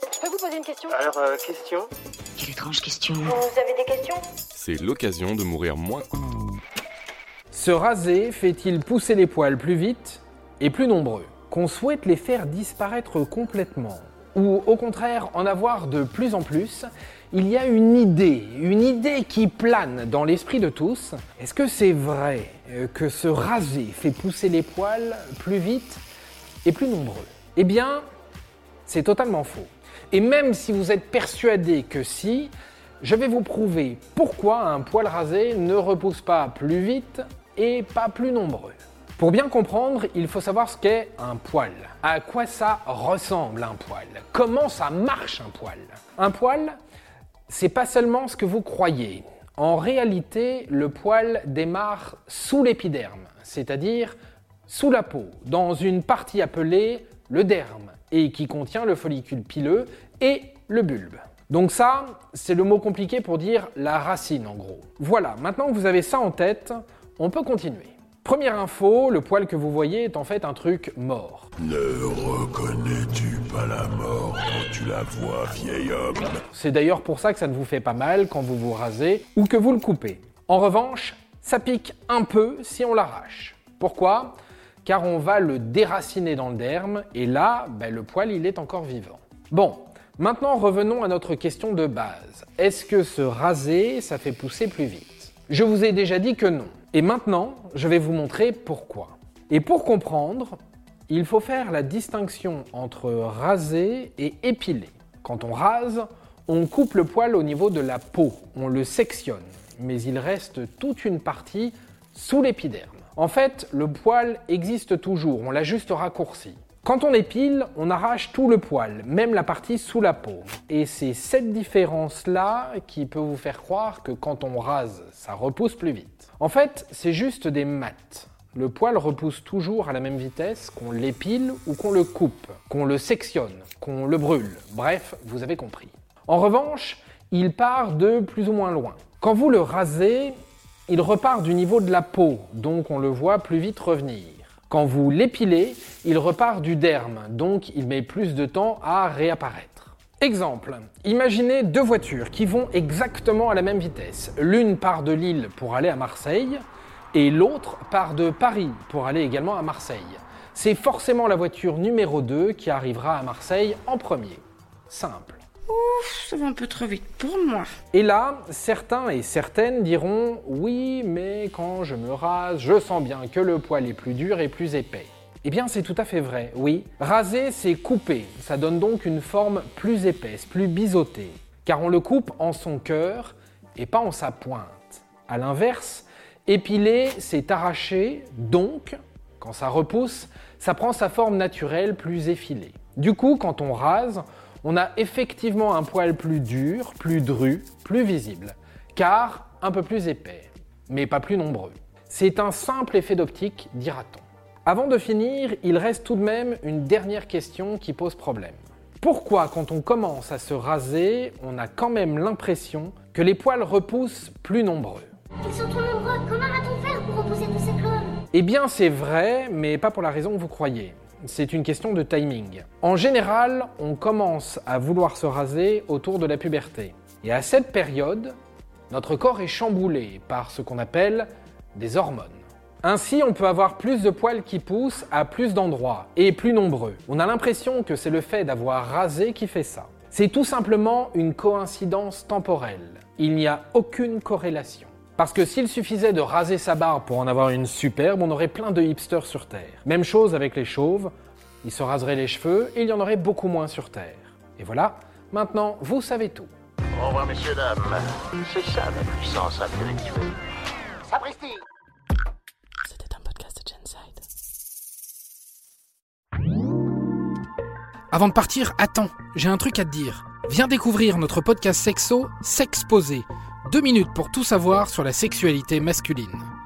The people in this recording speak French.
Je peux vous poser une question Alors, euh, question Quelle étrange question. Vous avez des questions C'est l'occasion de mourir moins. Se raser fait-il pousser les poils plus vite et plus nombreux Qu'on souhaite les faire disparaître complètement ou au contraire en avoir de plus en plus, il y a une idée, une idée qui plane dans l'esprit de tous. Est-ce que c'est vrai euh, que se raser fait pousser les poils plus vite et plus nombreux? Eh bien, c'est totalement faux. Et même si vous êtes persuadé que si, je vais vous prouver pourquoi un poil rasé ne repousse pas plus vite et pas plus nombreux. Pour bien comprendre, il faut savoir ce qu'est un poil. À quoi ça ressemble un poil? Comment ça marche un poil? Un poil, c'est pas seulement ce que vous croyez. En réalité, le poil démarre sous l'épiderme, c'est-à-dire sous la peau, dans une partie appelée le derme, et qui contient le follicule pileux et le bulbe. Donc ça, c'est le mot compliqué pour dire la racine en gros. Voilà, maintenant que vous avez ça en tête, on peut continuer. Première info, le poil que vous voyez est en fait un truc mort. Ne reconnais-tu pas la mort quand tu la vois, vieil homme? C'est d'ailleurs pour ça que ça ne vous fait pas mal quand vous vous rasez ou que vous le coupez. En revanche, ça pique un peu si on l'arrache. Pourquoi? Car on va le déraciner dans le derme et là, ben, le poil il est encore vivant. Bon, maintenant revenons à notre question de base. Est-ce que se raser, ça fait pousser plus vite? Je vous ai déjà dit que non. Et maintenant, je vais vous montrer pourquoi. Et pour comprendre, il faut faire la distinction entre raser et épiler. Quand on rase, on coupe le poil au niveau de la peau, on le sectionne, mais il reste toute une partie sous l'épiderme. En fait, le poil existe toujours, on l'a juste raccourci. Quand on épile, on arrache tout le poil, même la partie sous la peau. Et c'est cette différence-là qui peut vous faire croire que quand on rase, ça repousse plus vite. En fait, c'est juste des maths. Le poil repousse toujours à la même vitesse qu'on l'épile ou qu'on le coupe, qu'on le sectionne, qu'on le brûle. Bref, vous avez compris. En revanche, il part de plus ou moins loin. Quand vous le rasez, il repart du niveau de la peau, donc on le voit plus vite revenir. Quand vous l'épilez, il repart du derme, donc il met plus de temps à réapparaître. Exemple, imaginez deux voitures qui vont exactement à la même vitesse. L'une part de Lille pour aller à Marseille et l'autre part de Paris pour aller également à Marseille. C'est forcément la voiture numéro 2 qui arrivera à Marseille en premier. Simple. Ouf, ça va un peu trop vite pour moi. Et là, certains et certaines diront oui, mais quand je me rase, je sens bien que le poil est plus dur et plus épais. Eh bien, c'est tout à fait vrai, oui. Raser, c'est couper. Ça donne donc une forme plus épaisse, plus biseautée. Car on le coupe en son cœur et pas en sa pointe. A l'inverse, épiler, c'est arracher, donc, quand ça repousse, ça prend sa forme naturelle plus effilée. Du coup, quand on rase, on a effectivement un poil plus dur, plus dru, plus visible, car un peu plus épais, mais pas plus nombreux. C'est un simple effet d'optique, dira-t-on. Avant de finir, il reste tout de même une dernière question qui pose problème. Pourquoi quand on commence à se raser, on a quand même l'impression que les poils repoussent plus nombreux? Ils sont trop nombreux, comment va-t-on faire pour repousser tous ces clones? Eh bien c'est vrai, mais pas pour la raison que vous croyez. C'est une question de timing. En général, on commence à vouloir se raser autour de la puberté. Et à cette période, notre corps est chamboulé par ce qu'on appelle des hormones. Ainsi, on peut avoir plus de poils qui poussent à plus d'endroits et plus nombreux. On a l'impression que c'est le fait d'avoir rasé qui fait ça. C'est tout simplement une coïncidence temporelle. Il n'y a aucune corrélation. Parce que s'il suffisait de raser sa barbe pour en avoir une superbe, on aurait plein de hipsters sur Terre. Même chose avec les chauves, ils se raseraient les cheveux et il y en aurait beaucoup moins sur Terre. Et voilà, maintenant vous savez tout. Au revoir, messieurs, dames. C'est ça la puissance intellectuelle. Sapristi C'était un podcast de Genside. Avant de partir, attends, j'ai un truc à te dire. Viens découvrir notre podcast sexo, S'exposer. Deux minutes pour tout savoir sur la sexualité masculine.